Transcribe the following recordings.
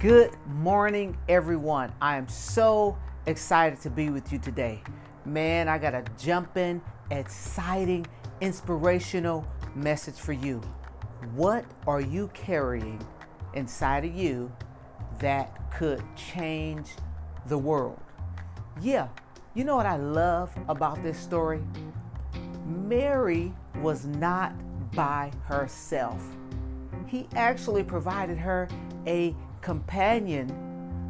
Good morning, everyone. I am so excited to be with you today. Man, I got a jumping, exciting, inspirational message for you. What are you carrying inside of you that could change the world? Yeah, you know what I love about this story? Mary was not by herself. He actually provided her a companion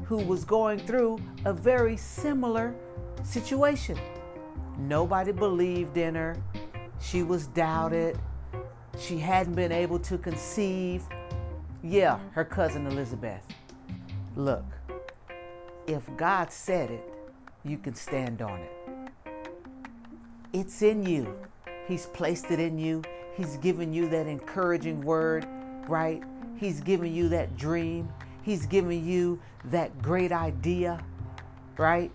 who was going through a very similar situation. Nobody believed in her. She was doubted. She hadn't been able to conceive. Yeah, her cousin Elizabeth. Look, if God said it, you can stand on it. It's in you. He's placed it in you. He's given you that encouraging word, right? He's given you that dream. He's giving you that great idea, right?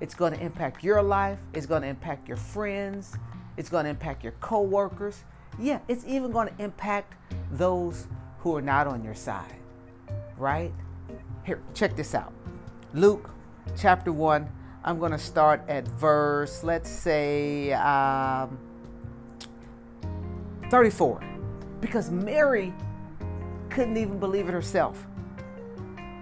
It's going to impact your life. It's going to impact your friends. It's going to impact your coworkers. Yeah, it's even going to impact those who are not on your side, right? Here, check this out. Luke chapter 1. I'm going to start at verse, let's say, um, 34. Because Mary couldn't even believe it herself.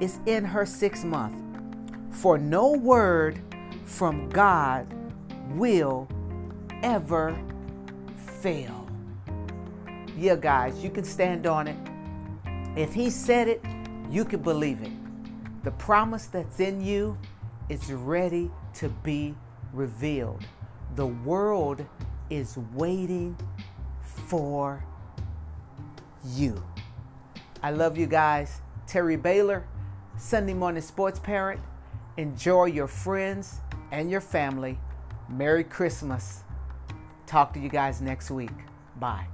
is in her sixth month. For no word from God will ever fail. Yeah, guys, you can stand on it. If He said it, you can believe it. The promise that's in you is ready to be revealed. The world is waiting for you. I love you guys. Terry Baylor. Sunday Morning Sports Parent. Enjoy your friends and your family. Merry Christmas. Talk to you guys next week. Bye.